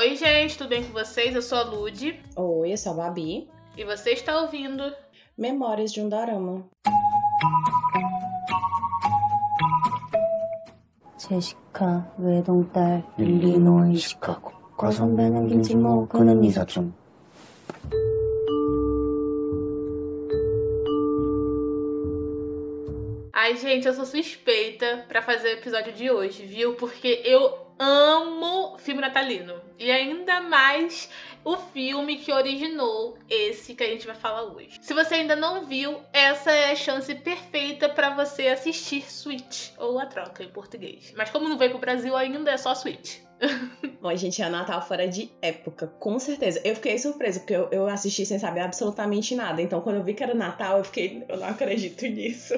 Oi, gente, tudo bem com vocês? Eu sou a Lud. Oi, eu sou a Babi. E você está ouvindo Memórias de um Dorama. 제시카 외동딸 일리노이 시카고 과선배는 김치모 그는 이사촌 Ai, gente, eu sou suspeita pra fazer o episódio de hoje, viu? Porque eu amo filme natalino. E ainda mais o filme que originou esse que a gente vai falar hoje. Se você ainda não viu, essa é a chance perfeita para você assistir Switch, ou A Troca em português. Mas como não veio pro Brasil ainda, é só Switch. Bom, gente, é Natal fora de época, com certeza. Eu fiquei surpresa, porque eu, eu assisti sem saber absolutamente nada. Então, quando eu vi que era Natal, eu fiquei, eu não acredito nisso.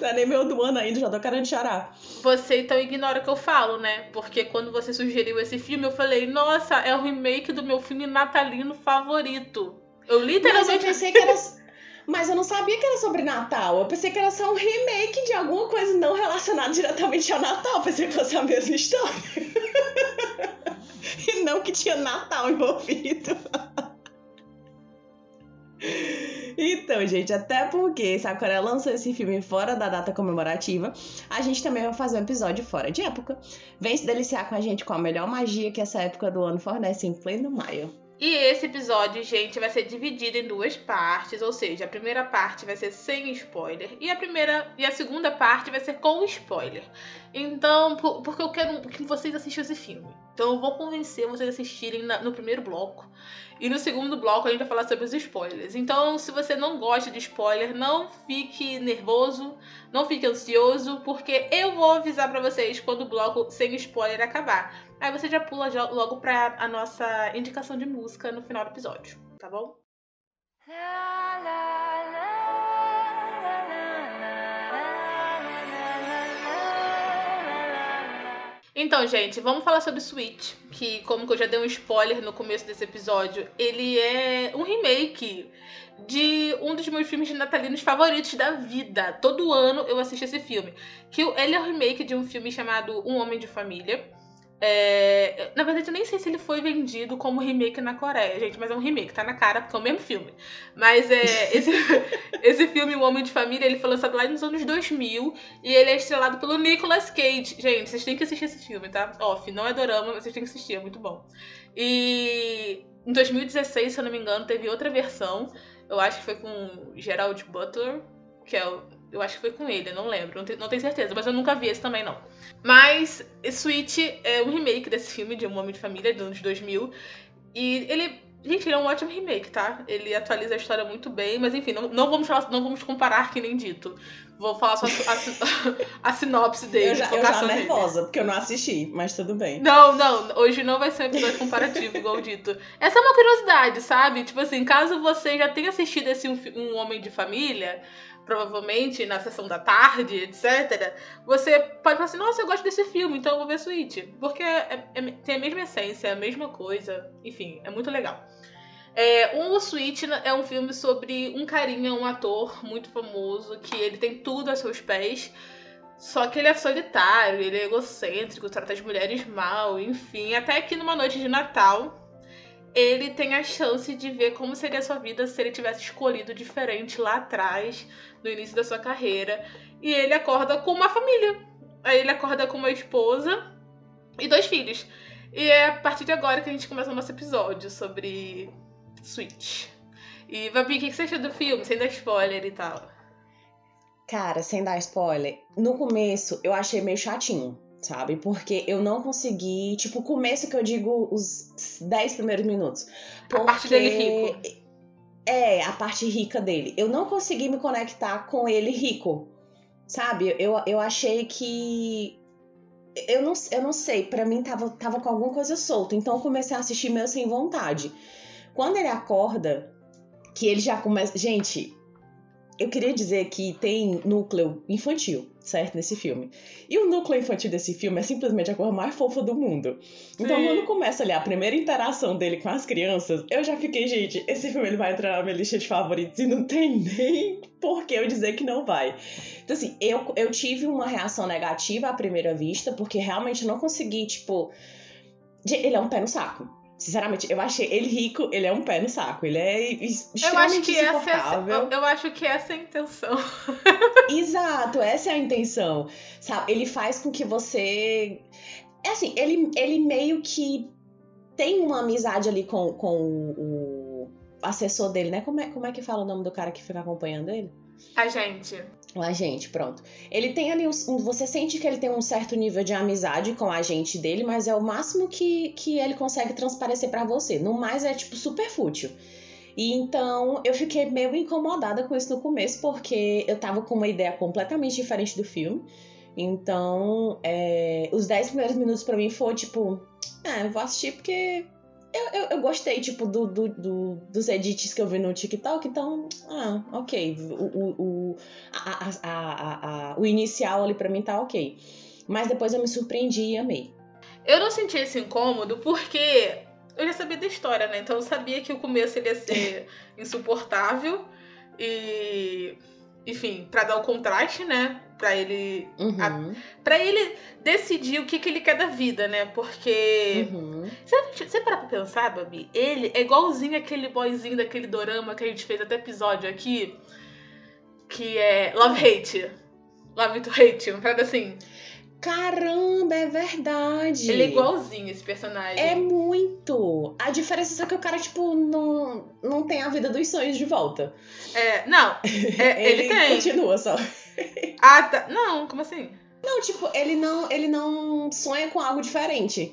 Não é nem meu do ano ainda, já tô querendo chorar. Você então ignora o que eu falo, né? Porque quando você sugeriu esse filme, eu falei, nossa, é o remake do meu filme natalino favorito. Eu literalmente. Mas eu pensei que era. Mas eu não sabia que era sobre Natal. Eu pensei que era só um remake de alguma coisa não relacionada diretamente ao Natal. Eu pensei que fosse a mesma história. e não que tinha Natal envolvido. Então, gente, até porque Sakura lançou esse filme fora da data comemorativa, a gente também vai fazer um episódio fora de época. Vem se deliciar com a gente com a melhor magia que essa época do ano fornece em pleno maio. E esse episódio, gente, vai ser dividido em duas partes, ou seja, a primeira parte vai ser sem spoiler e a primeira e a segunda parte vai ser com spoiler. Então, por, porque eu quero que vocês assistam esse filme. Então, eu vou convencer vocês a assistirem na, no primeiro bloco. E no segundo bloco a gente vai falar sobre os spoilers. Então, se você não gosta de spoiler, não fique nervoso, não fique ansioso, porque eu vou avisar para vocês quando o bloco sem spoiler acabar. Aí você já pula logo pra a nossa indicação de música no final do episódio, tá bom? Então, gente, vamos falar sobre Switch, que como que eu já dei um spoiler no começo desse episódio, ele é um remake de um dos meus filmes natalinos favoritos da vida. Todo ano eu assisto esse filme. Que ele é um remake de um filme chamado Um Homem de Família é, na verdade, eu nem sei se ele foi vendido como remake na Coreia, gente, mas é um remake, tá na cara, porque é o mesmo filme. Mas é, esse, esse filme, O Homem de Família, ele foi lançado lá nos anos 2000 e ele é estrelado pelo Nicolas Cage. Gente, vocês têm que assistir esse filme, tá? Off, não é dorama, mas vocês têm que assistir, é muito bom. E em 2016, se eu não me engano, teve outra versão, eu acho que foi com Gerald Butler, que é o eu acho que foi com ele, não lembro, não, te, não tenho certeza, mas eu nunca vi esse também não. Mas Switch é um remake desse filme de Um Homem de Família, dos anos 2000. E ele Gente, ele é um ótimo remake, tá? Ele atualiza a história muito bem, mas enfim, não, não, vamos, falar, não vamos comparar que nem dito. Vou falar só a, a, a sinopse dele. Eu já, eu já nervosa, porque eu não assisti, mas tudo bem. Não, não, hoje não vai ser um episódio comparativo, igual dito. Essa é uma curiosidade, sabe? Tipo assim, caso você já tenha assistido esse Um, um Homem de Família, provavelmente na sessão da tarde, etc., você pode falar assim, nossa, eu gosto desse filme, então eu vou ver Switch. Porque é, é, tem a mesma essência, a mesma coisa, enfim, é muito legal. É, o Switch é um filme sobre um carinha, um ator muito famoso, que ele tem tudo a seus pés, só que ele é solitário, ele é egocêntrico, trata as mulheres mal, enfim. Até que numa noite de Natal, ele tem a chance de ver como seria a sua vida se ele tivesse escolhido diferente lá atrás, no início da sua carreira. E ele acorda com uma família. Aí ele acorda com uma esposa e dois filhos. E é a partir de agora que a gente começa o nosso episódio sobre Switch. E, Babi, o que você achou do filme? Sem dar spoiler e tal. Cara, sem dar spoiler, no começo eu achei meio chatinho sabe? Porque eu não consegui, tipo, o começo que eu digo os 10 primeiros minutos. Porque... A parte dele rico. É, a parte rica dele. Eu não consegui me conectar com ele rico, sabe? Eu, eu achei que. Eu não, eu não sei, para mim tava, tava com alguma coisa solta, então eu comecei a assistir meio sem vontade. Quando ele acorda, que ele já começa. Gente, eu queria dizer que tem núcleo infantil, certo? Nesse filme. E o núcleo infantil desse filme é simplesmente a coisa mais fofa do mundo. Então, Sim. quando começa ali a primeira interação dele com as crianças, eu já fiquei, gente, esse filme ele vai entrar na minha lista de favoritos e não tem nem por que eu dizer que não vai. Então, assim, eu, eu tive uma reação negativa à primeira vista, porque realmente não consegui, tipo. Ele é um pé no saco Sinceramente, eu achei ele rico, ele é um pé no saco. Ele é extremamente eu acho que essa insuportável. é, eu, acho que essa é a intenção. Exato, essa é a intenção. Sabe, ele faz com que você. É assim, ele, ele meio que tem uma amizade ali com, com o, o assessor dele, né? Como é, como é que fala o nome do cara que fica acompanhando ele? A gente. O agente, pronto. Ele tem ali um, Você sente que ele tem um certo nível de amizade com o agente dele, mas é o máximo que, que ele consegue transparecer pra você. No mais, é tipo super fútil. E então eu fiquei meio incomodada com isso no começo, porque eu tava com uma ideia completamente diferente do filme. Então, é, os 10 primeiros minutos pra mim foi tipo, ah, eu vou assistir porque eu, eu, eu gostei, tipo, do, do, do- dos edits que eu vi no TikTok, então, ah, ok. O, o, o, a, a, a, o inicial ali pra mim tá ok. Mas depois eu me surpreendi e amei. Eu não senti esse incômodo porque eu já sabia da história, né? Então eu sabia que o começo ia ser insuportável e enfim, pra dar o contraste, né? Pra ele Uhum, para ele decidir o que, que ele quer da vida, né? Porque uhum. você, você parar pra pensar, Babi, ele é igualzinho aquele boyzinho daquele dorama que a gente fez até episódio aqui, que é Love Hate. Love to Hate, uma parada assim. Caramba, é verdade. Ele é igualzinho esse personagem. É muito. A diferença é só que o cara, tipo, não, não tem a vida dos sonhos de volta. É, não, é, ele, tem. continua só. Ah, tá. Não, como assim? Não, tipo, ele não, ele não sonha com algo diferente.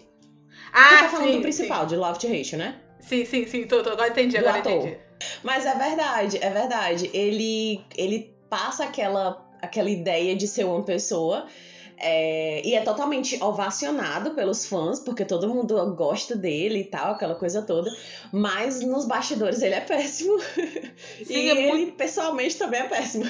Ah, Você tá falando sim, do principal, de Love to Hate, né? Sim, sim, sim, tô, tô, agora entendi, Do agora ator. entendi. Mas é verdade, é verdade. Ele, ele passa aquela, aquela ideia de ser uma pessoa. é, e é totalmente ovacionado pelos fãs, porque todo mundo gosta dele e tal, aquela coisa toda. Mas nos bastidores ele é péssimo. Sim, e é ele, muito. pessoalmente, também é péssimo.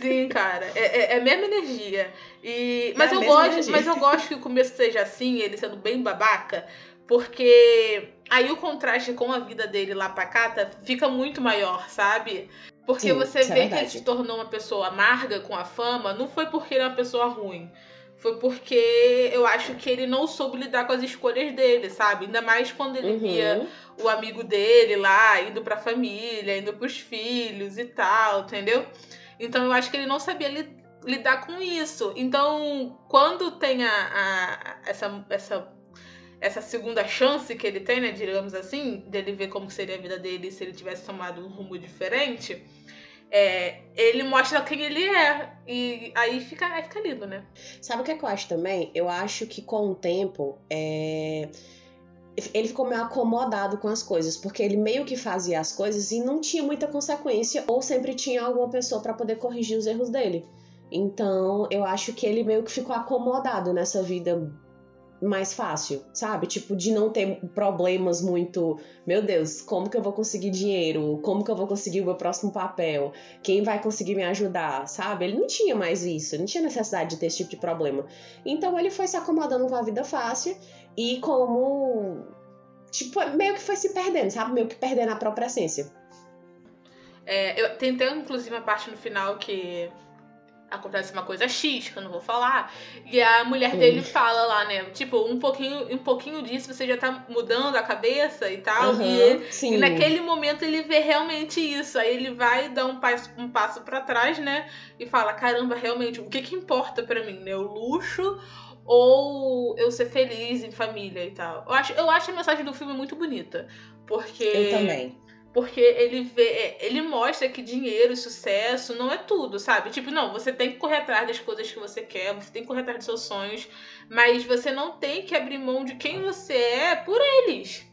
Sim, cara. É, é, é a mesma energia. E, mas É eu gosto, energia. mas eu gosto que o começo seja assim, ele sendo bem babaca, porque aí o contraste com a vida dele lá pacata fica muito maior, sabe? Porque Sim, você é vê que ele se tornou uma pessoa amarga com a fama, não foi porque ele é uma pessoa ruim. Foi porque eu acho que ele não soube lidar com as escolhas dele, sabe? Ainda mais quando ele via Uhum. o amigo dele lá, indo pra família, indo pros filhos e tal, entendeu? Então eu acho que ele não sabia li- lidar com isso. Então, quando tem a, a- essa, essa, essa segunda chance que ele tem, né, digamos assim, dele ver como seria a vida dele se ele tivesse tomado um rumo diferente, é, ele mostra quem ele é. E aí fica, aí fica lindo, né? Sabe o que, é que eu acho também? Eu acho que com o tempo, é, ele ficou meio acomodado com as coisas, porque ele meio que fazia as coisas e não tinha muita consequência, ou sempre tinha alguma pessoa pra poder corrigir os erros dele. Então, eu acho que ele meio que ficou acomodado nessa vida mais fácil, sabe? Tipo, de não ter problemas muito. Meu Deus, como que eu vou conseguir dinheiro? Como que eu vou conseguir o meu próximo papel? Quem vai conseguir me ajudar, sabe? Ele não tinha mais isso, não tinha necessidade de ter esse tipo de problema. Então ele foi se acomodando com a vida fácil e como. Tipo, meio que foi se perdendo, sabe? Meio que perdendo a própria essência. É, eu tentei, inclusive, uma parte no final que acontece uma coisa X, que eu não vou falar, e a mulher Hum. dele fala lá, né? Tipo, um pouquinho, um pouquinho disso você já tá mudando a cabeça e tal. Aham, E, ele- sim. e naquele momento ele vê realmente isso. Aí ele vai dar um passo, um passo para trás, né? E fala: caramba, realmente, o que que importa pra mim, né? O luxo ou eu ser feliz em família e tal. Eu acho, eu acho a mensagem do filme muito bonita. Porque. Eu também. Porque ele vê, ele mostra que dinheiro e sucesso não é tudo, sabe? Tipo, não, você tem que correr atrás das coisas que você quer, você tem que correr atrás dos seus sonhos, mas você não tem que abrir mão de quem você é por eles.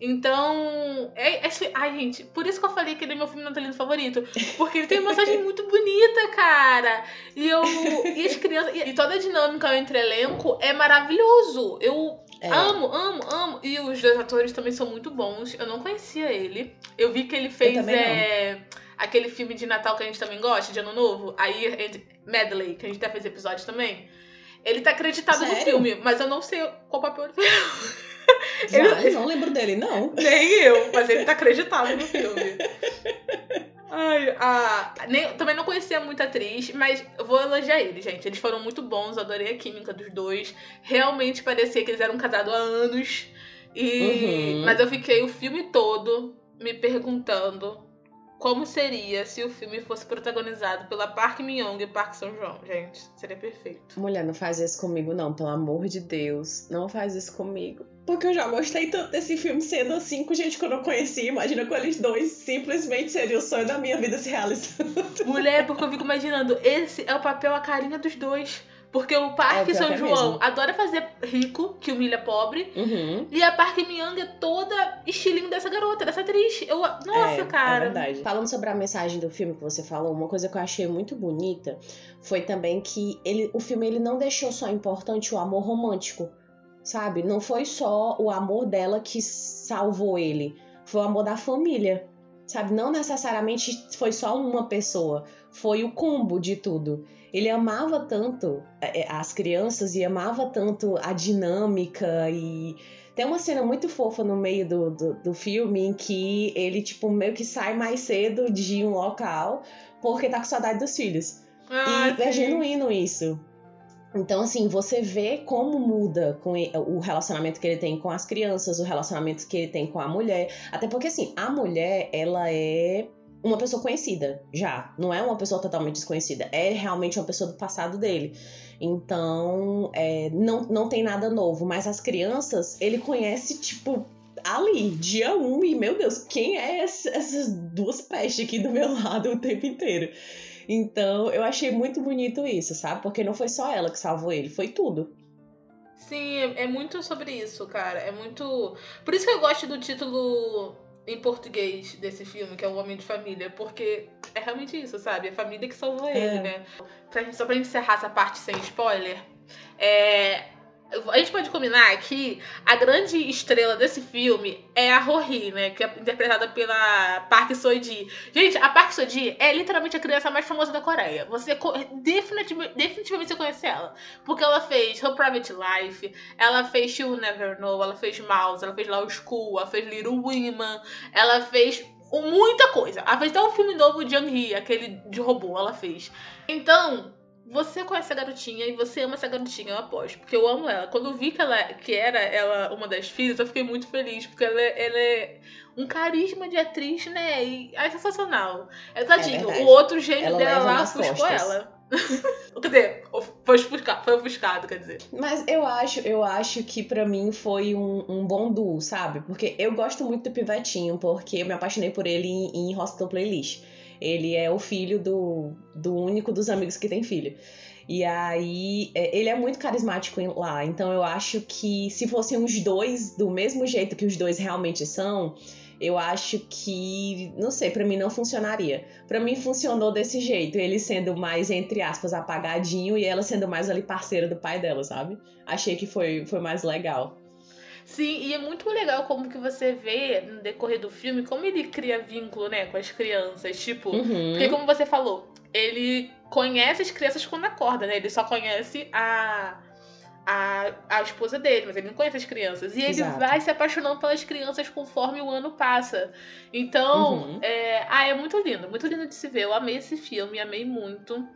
Então, é, é, ai, gente, por isso que eu falei que ele é meu filme natalino favorito. Porque ele tem uma mensagem muito bonita, cara. E eu. E as crianças. E, e toda a dinâmica entre elenco é maravilhoso. Eu É. Amo, amo, amo. E os dois atores também são muito bons. Eu não conhecia ele. Eu vi que ele fez é, aquele filme de Natal que a gente também gosta, de Ano Novo. Aí, Medley, que a gente até fez episódio também. Ele tá acreditado no Sério? filme, mas eu não sei qual papel ele fez. Vale, não lembro dele, não. Nem eu, mas ele tá acreditado no filme. Ai, a, nem, também não conhecia muita atriz, mas eu vou elogiar eles, gente. Eles foram muito bons, eu adorei a química dos dois. Realmente parecia que eles eram casados há anos. E... Uhum. Mas eu fiquei o filme todo me perguntando como seria se o filme fosse protagonizado pela Park Min-young e Park São-joon. Gente, seria perfeito. Mulher, não faz isso comigo, não, pelo amor de Deus. Não faz isso comigo. Porque eu já gostei tanto desse filme sendo assim com gente que eu não conhecia. Imagina com eles dois. Simplesmente seria o sonho da minha vida se realizando. Mulher, porque eu fico imaginando, esse é o papel, a carinha dos dois. Porque o Park É, São é João mesmo. adora fazer rico, que humilha pobre. Uhum. E a Park Min-young é toda estilinho dessa garota, dessa atriz. Eu, nossa, é, cara. É verdade. Falando sobre a mensagem do filme que você falou, uma coisa que eu achei muito bonita foi também que ele, o filme ele não deixou só importante o amor romântico, sabe? Não foi só o amor dela que salvou ele, foi o amor da família, sabe? Não necessariamente foi só uma pessoa, foi o combo de tudo. Ele amava tanto é, as crianças e amava tanto a dinâmica e tem uma cena muito fofa no meio do, do, do filme em que ele, tipo, meio que sai mais cedo de um local porque tá com saudade dos filhos. Ah, e é sim. genuíno isso. Então, assim, você vê como muda com o relacionamento que ele tem com as crianças, o relacionamento que ele tem com a mulher. Até porque, assim, a mulher, ela é uma pessoa conhecida já. Não é uma pessoa totalmente desconhecida. É realmente uma pessoa do passado dele. Então, é, não, não tem nada novo. Mas as crianças, ele conhece, tipo, ali, dia um. E, meu Deus, quem é esse- essas duas pestes aqui do meu lado o tempo inteiro? Então, eu achei muito bonito isso, sabe? Porque não foi só ela que salvou ele, foi tudo. Sim, é, é muito sobre isso, cara. É muito. Por isso que eu gosto do título em português desse filme, que é O Homem de Família, porque é realmente isso, sabe? A família que salvou É. ele, né? Pra gente, só pra gente encerrar essa parte sem spoiler, é. A gente pode combinar que a grande estrela desse filme é a Rory, né? Que é interpretada pela Park Seo-ji. Gente, a Park Seo-ji é literalmente a criança mais famosa da Coreia. Você definitivamente, definitivamente você conhece ela. Porque ela fez Her Private Life, ela fez You'll Never Know, ela fez Mouse, ela fez Law School, ela fez Little Women, ela fez muita coisa. Ela fez até um filme novo de Jung-hee, aquele de robô, ela fez. Então, você conhece a garotinha e você ama essa garotinha, eu aposto. Porque eu amo ela. Quando eu vi que, ela, que era ela uma das filhas, eu fiquei muito feliz. Porque ela, é- ela é um carisma de atriz, né? E é sensacional. É tadinho. verdade. o outro gênio Ela dela lá ofuscou ela. quer dizer, foi ofuscado, foi ofuscado, quer dizer. Mas eu acho, eu acho que pra mim foi um, um bom duo, sabe? Porque eu gosto muito do Pivetinho, porque eu me apaixonei por ele em, em Hospital Playlist. Ele é o filho do, do único dos amigos que tem filho. E aí, é, ele é muito carismático lá. Então eu acho que se fossem os dois do mesmo jeito que os dois realmente são, eu acho que, não sei, pra mim não funcionaria. Pra mim funcionou desse jeito, ele sendo mais, entre aspas, apagadinho e ela sendo mais ali parceira do pai dela, sabe? Achei que foi, foi mais legal. Sim, e é muito legal como que você vê no decorrer do filme como ele cria vínculo, né, com as crianças. Tipo, Uhum. porque como você falou, ele conhece as crianças quando acorda, né? Ele só conhece a, a, a esposa dele, mas ele não conhece as crianças. E ele Exato. vai se apaixonando pelas crianças conforme o ano passa. Então, Uhum. é, ah, é muito lindo, muito lindo de se ver. Eu amei esse filme, amei muito.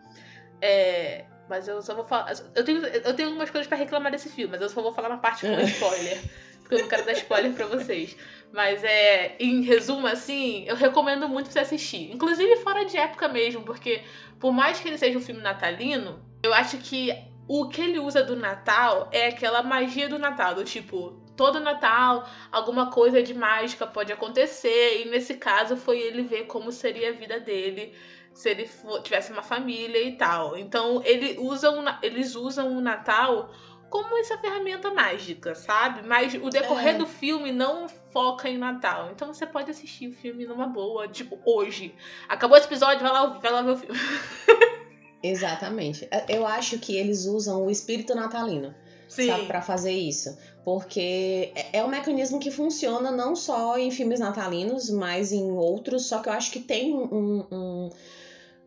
É, mas eu só vou falar. Eu tenho, eu tenho algumas coisas pra reclamar desse filme, mas eu só vou falar na parte com spoiler. Porque eu não quero dar spoiler pra vocês. Mas é. Em resumo, assim, eu recomendo muito você assistir. Inclusive fora de época mesmo, porque por mais que ele seja um filme natalino, eu acho que o que ele usa do Natal é aquela magia do Natal, do tipo, todo Natal, alguma coisa de mágica pode acontecer, e nesse caso foi ele ver como seria a vida dele se ele fo- tivesse uma família e tal. Então ele usa na- eles usam o Natal como essa ferramenta mágica, sabe? Mas o decorrer É. do filme não foca em Natal. Então você pode assistir o filme numa boa, tipo, hoje. Acabou esse episódio, vai lá, vai lá ver o filme. Exatamente. Eu acho que eles usam o espírito natalino. Sim. sabe, para fazer isso. Porque é é um mecanismo que funciona não só em filmes natalinos, mas em outros, só que eu acho que tem um. um-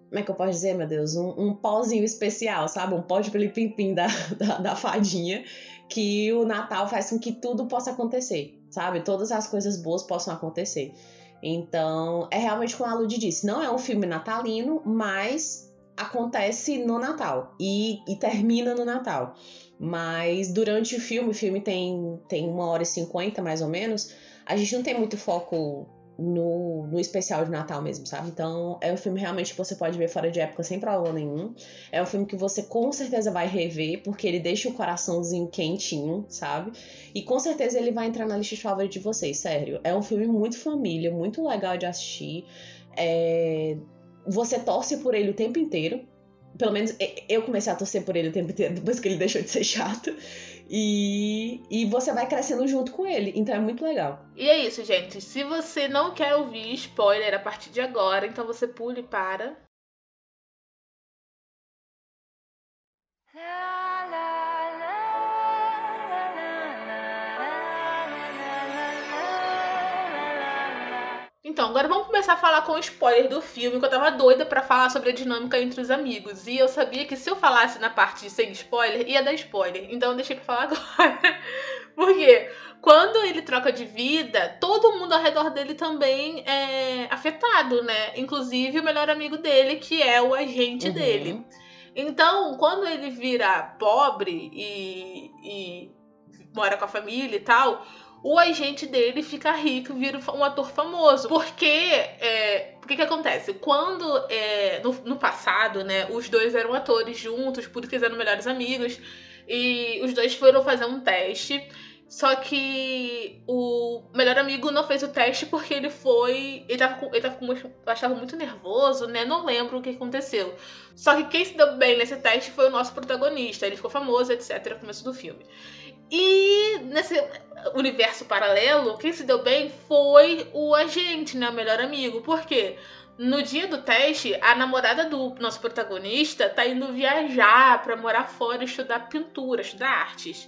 como é que eu posso dizer, meu Deus? Um, um pozinho especial, sabe? Um pó de pim da, da, da fadinha, que o Natal faz com que tudo possa acontecer, sabe? Todas as coisas boas possam acontecer. Então, é realmente como a Lud disse, não é um filme natalino, mas acontece no Natal e, e termina no Natal. Mas durante o filme, o filme tem, tem uma hora e cinquenta mais ou menos, a gente não tem muito foco no, no especial de Natal mesmo, sabe? Então é um filme realmente que você pode ver fora de época sem problema nenhum. É um filme que você com certeza vai rever, porque ele deixa o coraçãozinho quentinho, sabe? E com certeza ele vai entrar na lista de favoritos de vocês, sério. É um filme muito família, muito legal de assistir. É... Você torce por ele o tempo inteiro. Pelo menos eu comecei a torcer por ele o tempo inteiro depois que ele deixou de ser chato. E, e você vai crescendo junto com ele. Então é muito legal. E é isso, gente. Se você não quer ouvir spoiler a partir de agora, então você pule para. Então, agora vamos começar a falar com spoiler do filme, que eu tava doida para falar sobre a dinâmica entre os amigos. E eu sabia que se eu falasse na parte de sem spoiler, ia dar spoiler. Então eu deixei pra falar agora. Porque quando ele troca de vida, todo mundo ao redor dele também é afetado, né? Inclusive o melhor amigo dele, que é o agente uhum. dele. Então, quando ele vira pobre e, e mora com a família e tal, o agente dele fica rico e vira um ator famoso. Porque, é, o que que acontece? Quando, é, no, no, passado, né, os dois eram atores juntos, por isso eles eram melhores amigos, e os dois foram fazer um teste. Só que o melhor amigo não fez o teste porque ele foi. Ele tava, com, ele tava com, achava muito nervoso, né? Não lembro o que aconteceu. Só que quem se deu bem nesse teste foi o nosso protagonista. Ele ficou famoso, etc. no começo do filme. E nesse universo paralelo, quem se deu bem foi o agente, né? O melhor amigo. Por quê? No dia do teste, a namorada do nosso protagonista tá indo viajar para morar fora estudar pintura, estudar artes.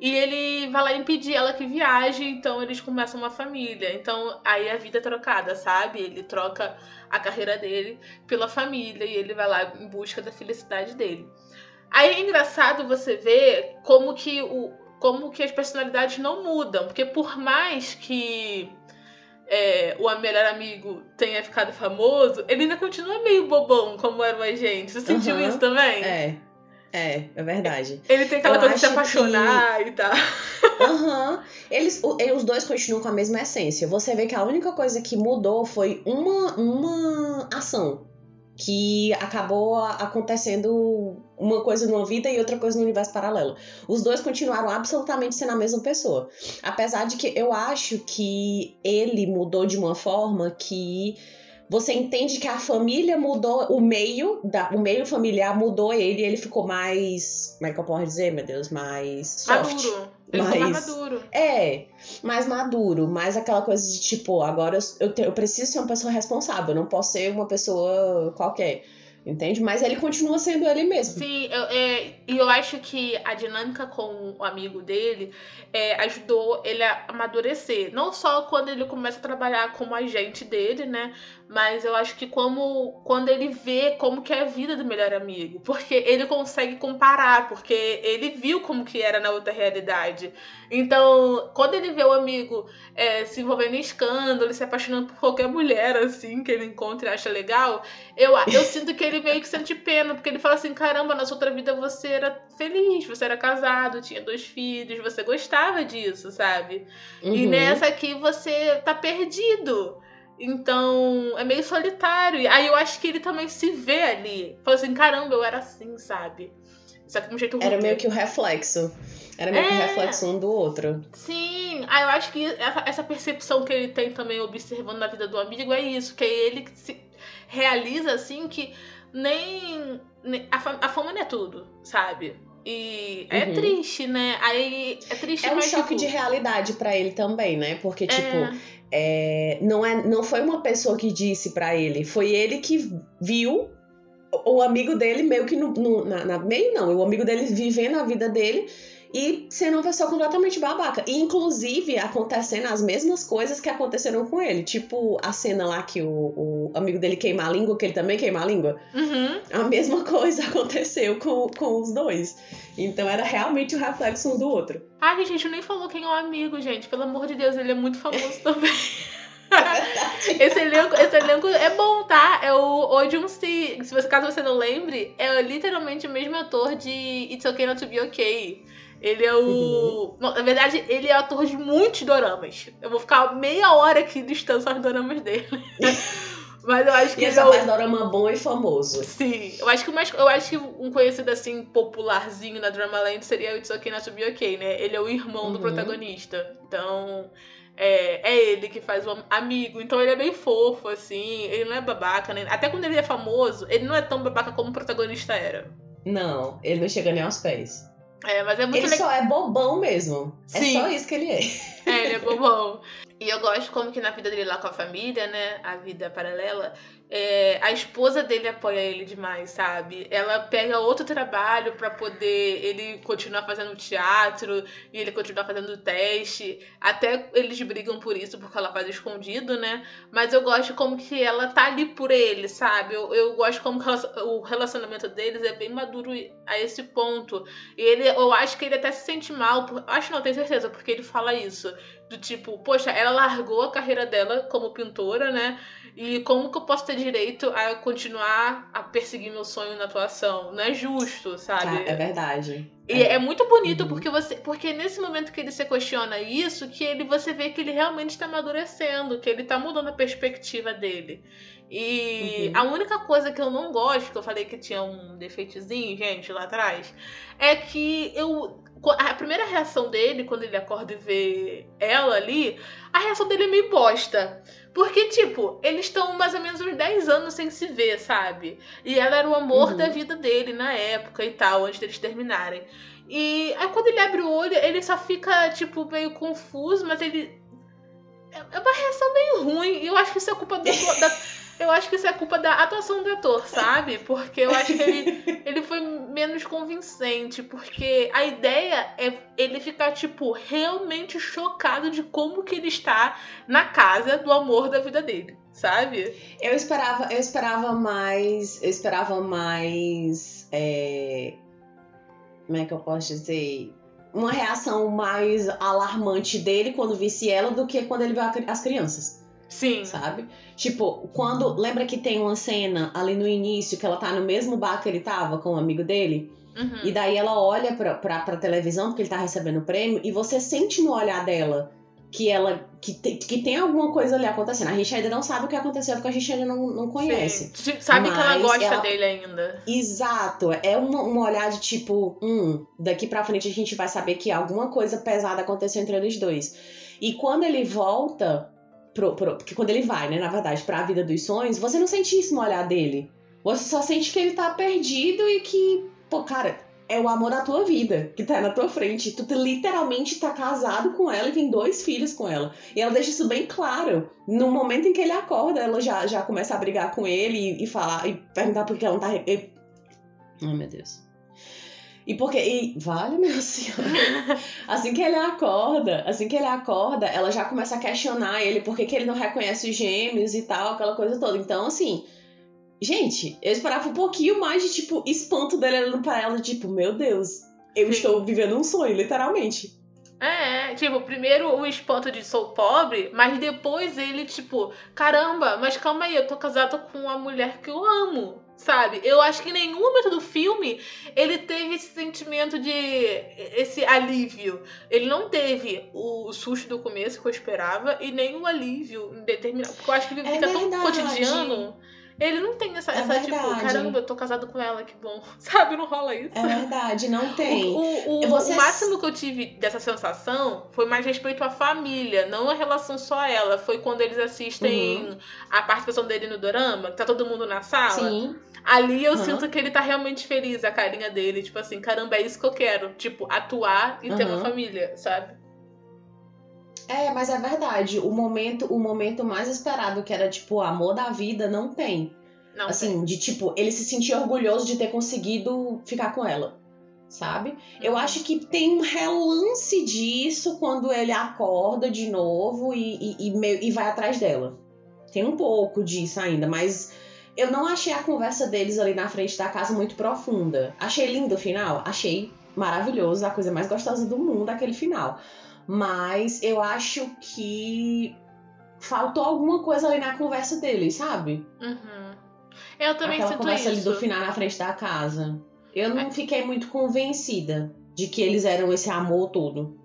E ele vai lá impedir ela que viaje, então eles começam uma família. Então aí a vida é trocada, sabe? Ele troca a carreira dele pela família e ele vai lá em busca da felicidade dele. Aí é engraçado você ver como que o, como que as personalidades não mudam. Porque por mais que é, o melhor amigo tenha ficado famoso, ele ainda continua meio bobão como era o agente. Você sentiu uhum. isso também? É. É, é verdade. Ele tem aquela Eu coisa de se apaixonar que... e tal. Aham. Uhum. Eles, os dois continuam com a mesma essência. Você vê que a única coisa que mudou foi uma, uma ação que acabou acontecendo uma coisa numa vida e outra coisa no universo paralelo. Os dois continuaram absolutamente sendo a mesma pessoa. Apesar de que eu acho que ele mudou de uma forma que você entende que a família mudou, o meio, da, o meio familiar mudou ele, ele ficou mais. Como é que eu posso dizer, meu Deus? Mais soft. Maduro. Ele mais, mais maduro. É, mais maduro, mais aquela coisa de tipo, agora eu, eu, te, eu preciso ser uma pessoa responsável, eu não posso ser uma pessoa qualquer. Entende? Mas ele continua sendo ele mesmo. Sim, eu, é, e eu acho que a dinâmica com o amigo dele é, ajudou ele a amadurecer. Não só quando ele começa a trabalhar como agente dele, né? Mas eu acho que como quando ele vê como que é a vida do melhor amigo. Porque ele consegue comparar, porque ele viu como que era na outra realidade. Então, quando ele vê o amigo é, se envolvendo em escândalo, se apaixonando por qualquer mulher, assim, que ele encontra e acha legal, eu, eu sinto que ele meio que sente pena, porque ele fala assim: caramba, na sua outra vida você era feliz, você era casado, tinha dois filhos, você gostava disso, sabe? Uhum. E nessa aqui você tá perdido. Então, é meio solitário. Aí eu acho que ele também se vê ali. Fala assim, caramba, eu era assim, sabe? Só que de um jeito ruim. Era meio que o reflexo. Era meio é... que o reflexo um do outro. Sim. Aí eu acho que essa percepção que ele tem também observando na vida do amigo é isso. Que é ele que se realiza assim que nem... nem a, a fama não é tudo, sabe? E é uhum. triste, né? Aí é triste, É um choque tipo... de realidade para ele também, né? Porque, é... tipo, é, não, é, não foi uma pessoa que disse para ele, foi ele que viu o amigo dele meio que no, no na, na, meio não, o amigo dele vivendo a vida dele e sendo uma pessoa completamente babaca. E, inclusive, acontecendo as mesmas coisas que aconteceram com ele. Tipo, a cena lá que o, o amigo dele queima a língua, que ele também queima a língua. Uhum. A mesma coisa aconteceu com, com os dois. Então era realmente o reflexo um do outro. Ah, gente, nem falou quem é o amigo, gente. Pelo amor de Deus, ele é muito famoso também. esse, elenco, esse elenco é bom, tá? É o Ojun Se. Se você, caso você não lembre, é literalmente o mesmo ator de It's Okay Not To Be Okay. Ele é o. Não, na verdade, ele é ator de muitos doramas. Eu vou ficar meia hora aqui listando só os doramas dele. Mas eu acho que. E ele é o... faz dorama bom e famoso. Sim. Eu acho que mais. Eu acho que um conhecido assim, popularzinho na Dramaland seria o It's Okay Not To Be Okay, né? Ele é o irmão uhum. do protagonista. Então. É, é ele que faz o amigo. Então ele é bem fofo, assim. Ele não é babaca, né? Até quando ele é famoso, ele não é tão babaca como o protagonista era. Não, ele não chega nem aos pés. É, mas é muito Ele só é bobão mesmo. Sim. É só isso que ele é. É, ele é bobão. E eu gosto como que na vida dele lá com a família, né? A vida paralela, é, a esposa dele apoia ele demais, sabe? Ela pega outro trabalho para poder ele continuar fazendo teatro e ele continuar fazendo teste. Até eles brigam por isso, porque ela faz escondido, né? Mas eu gosto como que ela tá ali por ele, sabe? Eu, eu gosto como o relacionamento deles é bem maduro a esse ponto. E ele, eu acho que ele até se sente mal, por, acho não, tenho certeza, porque ele fala isso do tipo, poxa, ela largou a carreira dela como pintora, né? E como que eu posso ter direito a continuar a perseguir meu sonho na atuação? Não é justo, sabe? é verdade. E é, é muito bonito uhum. porque você, porque nesse momento que ele se questiona isso, que ele você vê que ele realmente está amadurecendo, que ele está mudando a perspectiva dele. E uhum. a única coisa que eu não gosto, que eu falei que tinha um defeitozinho, gente, lá atrás, é que eu a primeira reação dele, quando ele acorda e vê ela ali, a reação dele é meio bosta. Porque, tipo, eles estão mais ou menos uns 10 anos sem se ver, sabe? E ela era o amor uhum. da vida dele na época e tal, antes deles terminarem. E aí quando ele abre o olho, ele só fica, tipo, meio confuso, mas ele. É, é uma reação meio ruim. E eu acho que isso é culpa do, da eu acho que isso é culpa da atuação do ator, sabe? Porque eu acho que ele, ele foi menos convincente. Porque a ideia é ele ficar, tipo, realmente chocado de como que ele está na casa do amor da vida dele, sabe? Eu esperava, eu esperava mais. Eu esperava mais. É, como é que eu posso dizer? Uma reação mais alarmante dele quando visse ela do que quando ele vê as crianças. Sim. Sabe? Tipo, quando. Lembra que tem uma cena ali no início que ela tá no mesmo bar que ele tava com o um amigo dele? Uhum. E daí ela olha pra, pra, pra televisão, porque ele tá recebendo o prêmio, e você sente no olhar dela que ela que, te, que tem alguma coisa ali acontecendo. A gente ainda não sabe o que aconteceu porque a gente ainda não, não conhece. Sim. Sabe que ela gosta ela... dele ainda. Exato. É um, um olhar de tipo, hum, daqui pra frente a gente vai saber que alguma coisa pesada aconteceu entre eles dois. E quando ele volta pro, pro, porque quando ele vai, né, na verdade, para a vida dos sonhos, você não sente isso no olhar dele. Você só sente que ele tá perdido e que, pô, cara, é o amor da tua vida que tá na tua frente. Tu literalmente tá casado com ela e tem dois filhos com ela. E ela deixa isso bem claro. No momento em que ele acorda, ela já, já começa a brigar com ele e, e falar e perguntar por que ela não tá. E... Ai, meu Deus. E porque. E, vale, meu senhor. assim que ele acorda, assim que ele acorda, ela já começa a questionar ele por que ele não reconhece os gêmeos e tal, aquela coisa toda. Então, assim. Gente, eu esperava um pouquinho mais de, tipo, espanto dele olhando pra ela, tipo, meu Deus, eu Sim. estou vivendo um sonho, literalmente. É, tipo, primeiro o espanto de sou pobre, mas depois ele, tipo, caramba, mas calma aí, eu tô casado com uma mulher que eu amo sabe? Eu acho que em nenhum momento do filme ele teve esse sentimento de. esse alívio. Ele não teve o susto do começo que eu esperava e nem o alívio em determinado. Porque eu acho que ele é fica verdade. tão cotidiano ele não tem essa, é essa tipo, caramba, eu tô casado com ela, que bom. Sabe, não rola isso. É verdade, não tem. O, o, o, Você... o máximo que eu tive dessa sensação foi mais respeito à família, não a relação só a ela. Foi quando eles assistem uhum. a participação dele no dorama, que tá todo mundo na sala. Sim. Ali eu uhum. sinto que ele tá realmente feliz, a carinha dele. Tipo assim, caramba, é isso que eu quero. Tipo, atuar e uhum. ter uma família, sabe? É, mas é verdade. O momento, o momento mais esperado, que era tipo o amor da vida, não tem. Não assim, tem. de tipo, ele se sentir orgulhoso de ter conseguido ficar com ela. Sabe? Eu uhum. acho que tem um relance disso quando ele acorda de novo e, e, e, e vai atrás dela. Tem um pouco disso ainda, mas eu não achei a conversa deles ali na frente da casa muito profunda. Achei lindo o final? Achei maravilhoso, a coisa mais gostosa do mundo aquele final. Mas eu acho que faltou alguma coisa ali na conversa deles, sabe? Uhum. Eu também Aquela sinto conversa isso. ali do final na frente da casa. Eu não fiquei muito convencida de que eles eram esse amor todo.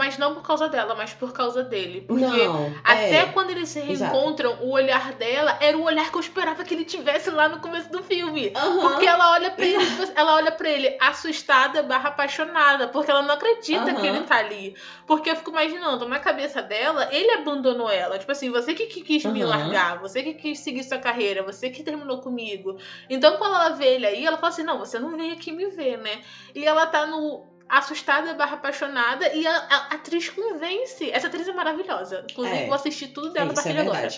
Mas não por causa dela, mas por causa dele. Porque não. até é. quando eles se Exato. reencontram, o olhar dela era o olhar que eu esperava que ele tivesse lá no começo do filme. Aham. Porque ela olha pra ele, tipo assim, ela olha para ele assustada barra apaixonada, porque ela não acredita Aham. que ele tá ali. Porque eu fico imaginando, na cabeça dela, ele abandonou ela. Tipo assim, você que, que quis me Aham. largar, você que quis seguir sua carreira, você que terminou comigo. Então quando ela vê ele aí, ela fala assim, não, você não veio aqui me ver, né? E ela tá no assustada barra apaixonada e a, a atriz convence. Essa atriz é maravilhosa. Inclusive, É. vou assistir tudo dela pra é aquele agora.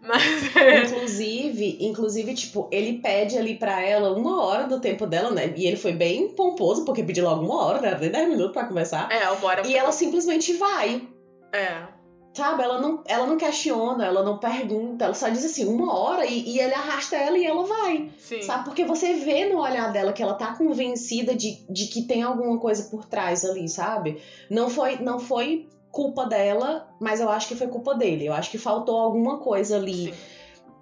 Mas é. Inclusive, inclusive, tipo, ele pede ali pra ela uma hora do tempo dela, né? E ele foi bem pomposo, porque pediu logo uma hora, né? Nem 10 minutos pra começar. É, bora. E ela simplesmente vai. É. Sabe? Ela não, ela não questiona, ela não pergunta, ela só diz assim, uma hora, e, e ele arrasta ela e ela vai. Sim. Sabe? Porque você vê no olhar dela que ela tá convencida de, de que tem alguma coisa por trás ali, sabe? Não foi, não foi culpa dela, mas eu acho que foi culpa dele. Eu acho que faltou alguma coisa ali. Sim.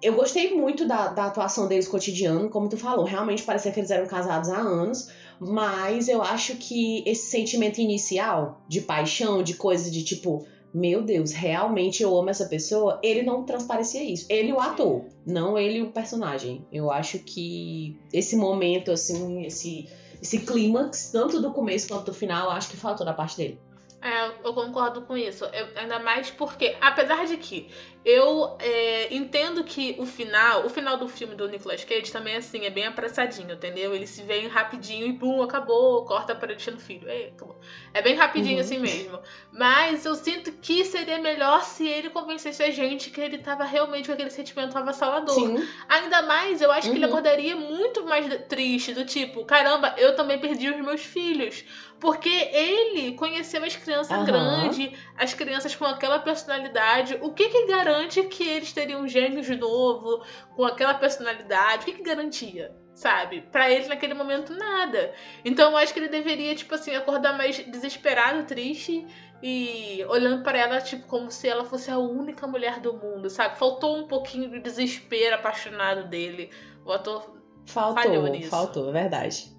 Eu gostei muito da, da atuação deles cotidiano, como tu falou. Realmente parecia que eles eram casados há anos. Mas eu acho que esse sentimento inicial de paixão, de coisa de tipo, meu Deus, realmente eu amo essa pessoa, ele não transparecia isso. Ele o ator, não ele o personagem. Eu acho que esse momento, assim, esse, esse clímax, tanto do começo quanto do final, acho que faltou da parte dele. É, eu concordo com isso. Eu- ainda mais porque, apesar de que eu é, entendo que o final, o final do filme do Nicolas Cage também assim, é bem apressadinho, entendeu? Ele se vem rapidinho e pum, acabou, corta para deixando filho. É, acabou. É bem rapidinho Uhum. assim mesmo. Mas eu sinto que seria melhor se ele convencesse a gente que ele tava realmente com aquele sentimento avassalador. Sim. Ainda mais, eu acho que ele Uhum. acordaria muito mais triste, do tipo, caramba, eu também perdi os meus filhos. Porque ele conheceu as crianças Aham. grandes, as crianças com aquela personalidade. O que que garante que eles teriam gêmeos de novo, com aquela personalidade? O que que garantia? Sabe? Pra ele naquele momento, nada. Então eu acho que ele deveria, tipo assim, acordar mais desesperado, triste e olhando pra ela, tipo, como se ela fosse a única mulher do mundo, sabe? Faltou um pouquinho de desespero apaixonado dele. O ator Falhou Faltou, nisso. faltou, é verdade.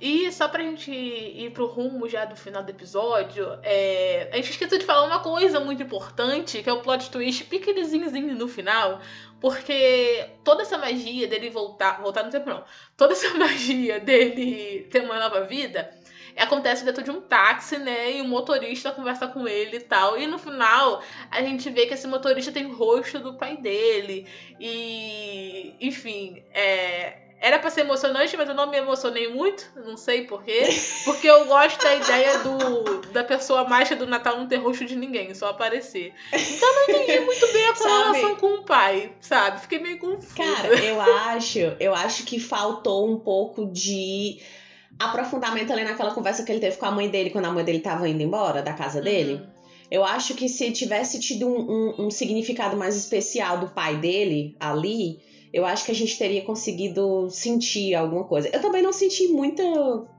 E só pra gente ir pro rumo já do final do episódio, é, a gente esqueceu de falar uma coisa muito importante, que é o plot twist pequenininho no final, porque toda essa magia dele voltar, voltar no tempo não, toda essa magia dele ter uma nova vida, acontece dentro de um táxi, né, e o motorista conversa com ele e tal, e no final a gente vê que esse motorista tem o rosto do pai dele, e, enfim, é... Era pra ser emocionante, mas eu não me emocionei muito. Não sei porquê. Porque eu gosto da ideia do da pessoa mágica do Natal não ter rosto de ninguém, só aparecer. Então eu não entendi muito bem a correlação com o pai, sabe? Fiquei meio confusa. Cara, eu acho, eu acho que faltou um pouco de aprofundamento ali naquela conversa que ele teve com a mãe dele quando a mãe dele tava indo embora da casa dele. Uhum. Eu acho que se tivesse tido um, um- um significado mais especial do pai dele ali, eu acho que a gente teria conseguido sentir alguma coisa. Eu também não senti muita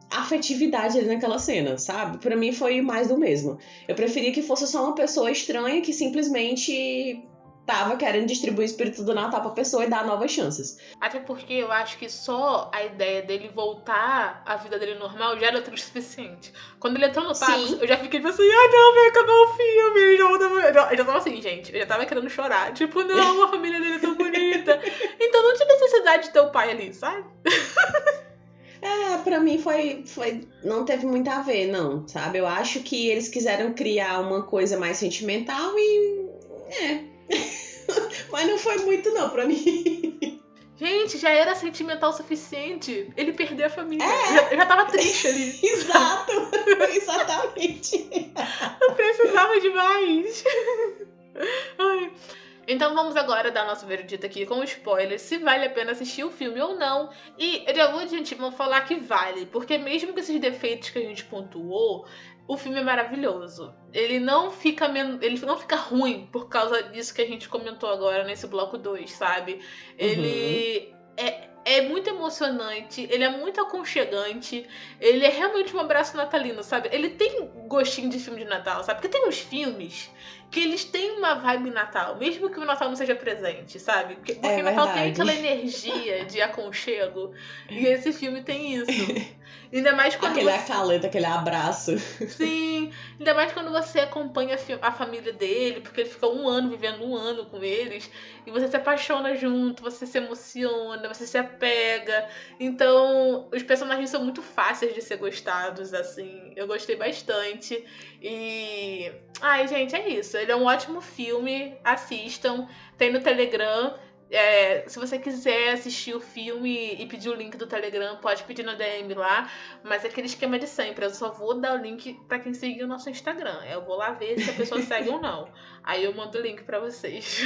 afetividade ali naquela cena, sabe? Pra mim foi mais do mesmo. Eu preferia que fosse só uma pessoa estranha que simplesmente tava querendo distribuir o espírito do Natal pra pessoa e dar novas chances. Até porque eu acho que só a ideia dele voltar à vida dele normal já era o suficiente. Quando ele entrou no Sim. eu já fiquei pensando, ai não, vai acabar o filme. Eu já, eu já- eu já tava assim, gente, eu já tava querendo chorar. Tipo, não, a família dele é tão bonita. Então não tinha necessidade de ter o pai ali, sabe? É, pra mim foi, foi. Não teve muito a ver, não, sabe? Eu acho que eles quiseram criar uma coisa mais sentimental e. É. Mas não foi muito, não, pra mim. Gente, já era sentimental o suficiente. Ele perder a família. Eu já, eu já tava triste ali. Exato! Exatamente. Eu precisava de mais. Ai. Então vamos agora dar nosso veredito aqui com spoilers, se vale a pena assistir o filme ou não. E eu já vou de antemão falar que vale, porque mesmo com esses defeitos que a gente pontuou, o filme é maravilhoso. Ele não fica ele não fica ruim por causa disso que a gente comentou agora nesse bloco 2, sabe? Ele é é muito emocionante, ele é muito aconchegante, ele é realmente um abraço natalino, sabe? Ele tem gostinho de filme de Natal, sabe? Porque tem uns filmes que eles têm uma vibe Natal, mesmo que o Natal não seja presente, sabe? Porque, porque É Natal tem aquela energia de aconchego, e esse filme tem isso. Ainda mais quando Aquele você... acalento, aquele abraço. Sim, ainda mais quando você acompanha a família dele, porque ele fica um ano vivendo um ano com eles, e você se apaixona junto, você se emociona, você se apega. Então, os personagens são muito fáceis de ser gostados, assim. Eu gostei bastante. E. Ai, gente, é isso. Ele é um ótimo filme. Assistam. Tem no Telegram. É, se você quiser assistir o filme e pedir o link do Telegram, pode pedir no DM lá. Mas é aquele esquema de sempre. Eu só vou dar o link pra quem seguir o nosso Instagram. Eu vou lá ver se a pessoa segue ou não. Aí eu mando o link pra vocês.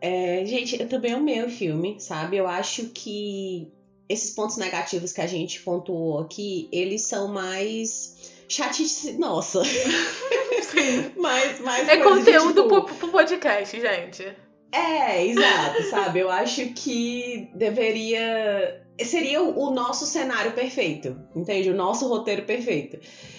É, gente, eu também amei o filme, sabe? Eu acho que esses pontos negativos que a gente pontuou aqui, eles são mais chatice. Nossa. Sim. mais, mais É conteúdo tipo, pro, pro podcast, gente. É, exato, sabe? Eu acho que deveria. Seria o o nosso cenário perfeito, entende? O nosso roteiro perfeito.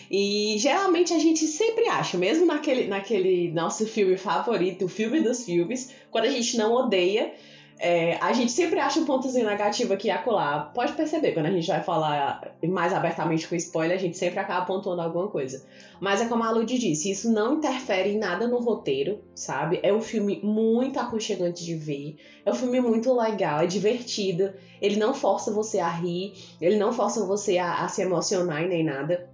E geralmente a gente sempre acha, mesmo naquele, naquele nosso filme favorito, o filme dos filmes, quando a gente não odeia, é, a gente sempre acha um pontozinho negativo aqui e acolá. Pode perceber, quando a gente vai falar mais abertamente com spoiler, a gente sempre acaba pontuando alguma coisa. Mas é como a Lud disse, isso não interfere em nada no roteiro, sabe? É um filme muito aconchegante de ver. É um filme muito legal, é divertido. Ele não força você a rir, ele não força você a, a se emocionar e nem nada.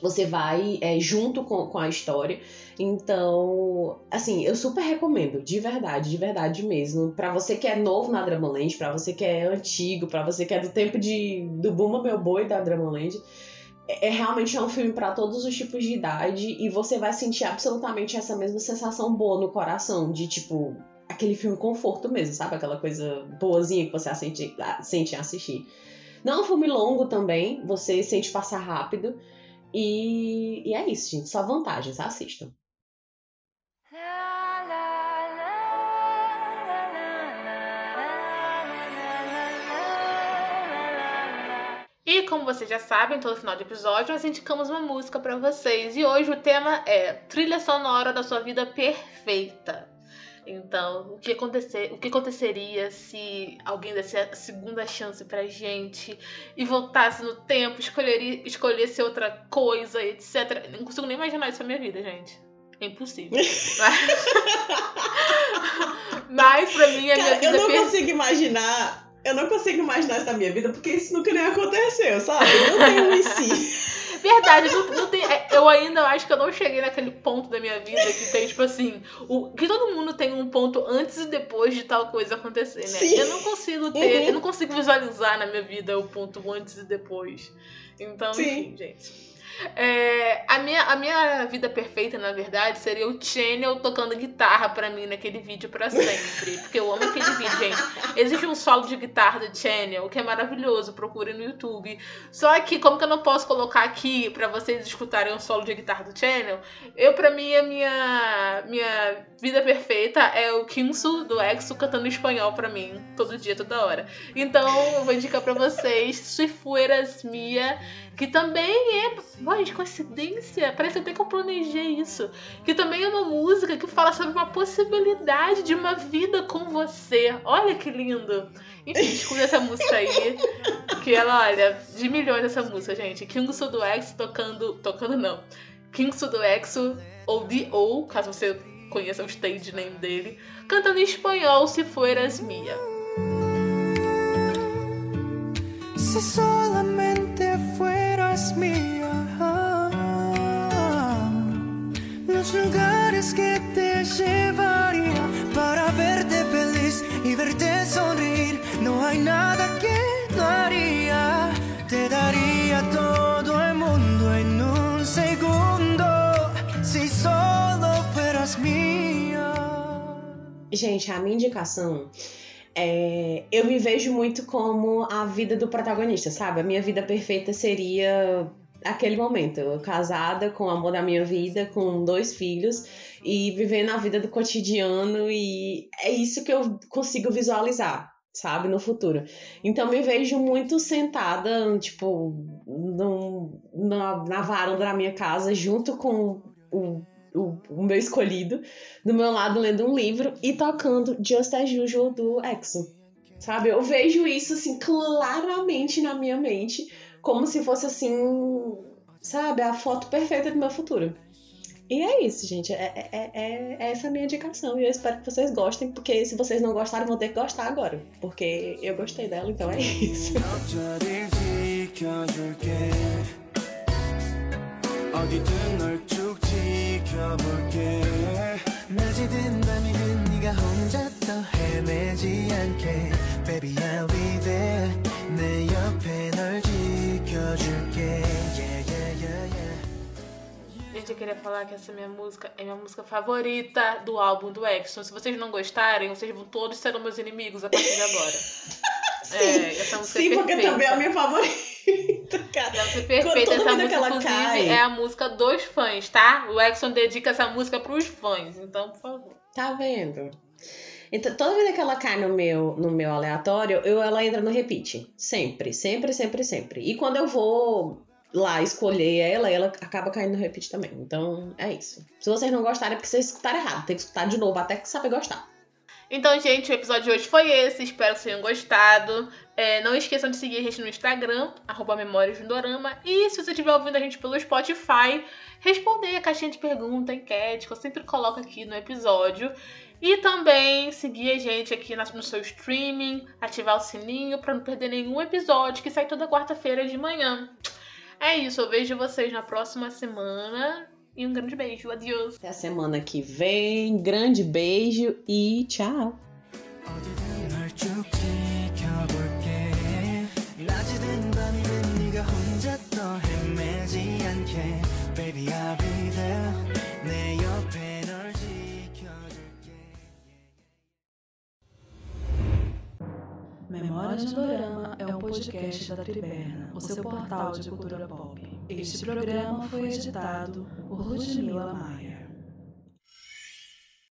Você vai é, junto com, com a história. Então, assim, eu super recomendo, de verdade, de verdade mesmo. Pra você que é novo na Dramaland, pra você que é antigo, pra você que é do tempo de do Buma Meu Boi da Dramaland. É, é realmente é um filme pra todos os tipos de idade e você vai sentir absolutamente essa mesma sensação boa no coração, de tipo, aquele filme conforto mesmo, sabe? Aquela coisa boazinha que você sente, sente assistir. Não é um filme longo também, você sente passar rápido. E, e é isso, gente. Só vantagens, assistam. E como vocês já sabem, todo final de episódio nós indicamos uma música pra vocês. E hoje o tema é trilha sonora da sua vida perfeita. Então, o que, acontecer, o que aconteceria se alguém desse a segunda chance pra gente e voltasse no tempo, escolheria, escolhesse outra coisa, etc. Não consigo nem imaginar isso na minha vida, gente. É impossível. Mas, mas pra mim, a minha vida eu não consigo imaginar. Eu não consigo imaginar isso na minha vida, porque isso nunca nem aconteceu, sabe? Não tem um em si. Verdade, não, não tem, é, eu ainda acho que eu não cheguei naquele ponto da minha vida que tem, tipo assim, o, que todo mundo tem um ponto antes e depois de tal coisa acontecer, né? Sim. Eu não consigo ter, Uhum. eu não consigo visualizar na minha vida o ponto antes e depois. Então, Sim. enfim, gente. É, a, minha, a minha vida perfeita, na verdade, seria o Channel tocando guitarra pra mim naquele vídeo pra sempre. Porque eu amo aquele vídeo, gente. Existe um solo de guitarra do Channel que é maravilhoso, procure no YouTube. Só que, como que eu não posso colocar aqui pra vocês escutarem um solo de guitarra do Channel, eu, pra mim, a minha, minha vida perfeita é o Kimsu do EXO cantando espanhol pra mim, todo dia, toda hora. Então, eu vou indicar pra vocês Se Fueras Mia, que também é. De coincidência, parece até que eu planejei isso. Que também é uma música que fala sobre uma possibilidade de uma vida com você. Olha que lindo! Enfim, escuta essa música aí. Que ela, olha, de milhões essa música, gente. Kingsu do Exo tocando. Tocando não. Kingsu do Exo, ou D.O., caso você conheça o stage name dele, cantando em espanhol Se Fueras Mia. Si solamente fueras mía, los lugares que te llevaría para verte feliz y verte sonreír, no hay nada que no haría. Te daría todo el mundo en un segundo, si solo fueras mía. Gente, a minha indicação é. Eu me vejo muito como a vida do protagonista, sabe? A minha vida perfeita seria aquele momento, casada com o amor da minha vida, com dois filhos e vivendo a vida do cotidiano e é isso que eu consigo visualizar. sabe, no futuro. Então me vejo muito sentada, tipo, na, na varanda da minha casa, junto com o, o, o, meu escolhido, do meu lado lendo um livro e tocando Just As Usual do EXO. Sabe, eu vejo isso assim claramente na minha mente, como se fosse assim, sabe, a foto perfeita do meu futuro. E é isso, gente. É, é, é, é essa a minha indicação. E eu espero que vocês gostem, porque se vocês não gostaram, vão ter que gostar agora. Porque eu gostei dela, então é isso. Baby I'll be there 내 옆에 널 지켜줄게 Gente, eu queria falar que essa minha música é minha música favorita do álbum do Exxon. Se vocês não gostarem, vocês vão todos ser meus inimigos a partir de agora. sim, é, essa música sim é porque também é a minha favorita, cara. Deve ser perfeita. Essa música, inclusive, cai. é a música dos fãs, tá? O Exxon dedica essa música pros fãs. Então, por favor. Tá vendo? Então, toda vez que ela cai no meu, no meu aleatório, eu, ela entra no repeat. Sempre, sempre, sempre, sempre. E quando eu vou lá escolher ela, ela acaba caindo no repeat também. Então, é isso. Se vocês não gostarem, é porque vocês escutaram errado. Tem que escutar de novo até que saber gostar. Então, gente, o episódio de hoje foi esse. Espero que tenham gostado. É, não esqueçam de seguir a gente no Instagram, arroba Memórias do Dorama. E se você estiver ouvindo a gente pelo Spotify, responder a caixinha de pergunta, enquete, que eu sempre coloco aqui no episódio. E também seguir a gente aqui no seu streaming, ativar o sininho para não perder nenhum episódio que sai toda quarta-feira de manhã. É isso, eu vejo vocês na próxima semana. E um grande beijo, adiós. Até a semana que vem, grande beijo e tchau. Memórias do Dorama é um podcast da Triberna, o seu portal de cultura pop. Este programa foi editado por Ludmila Maia.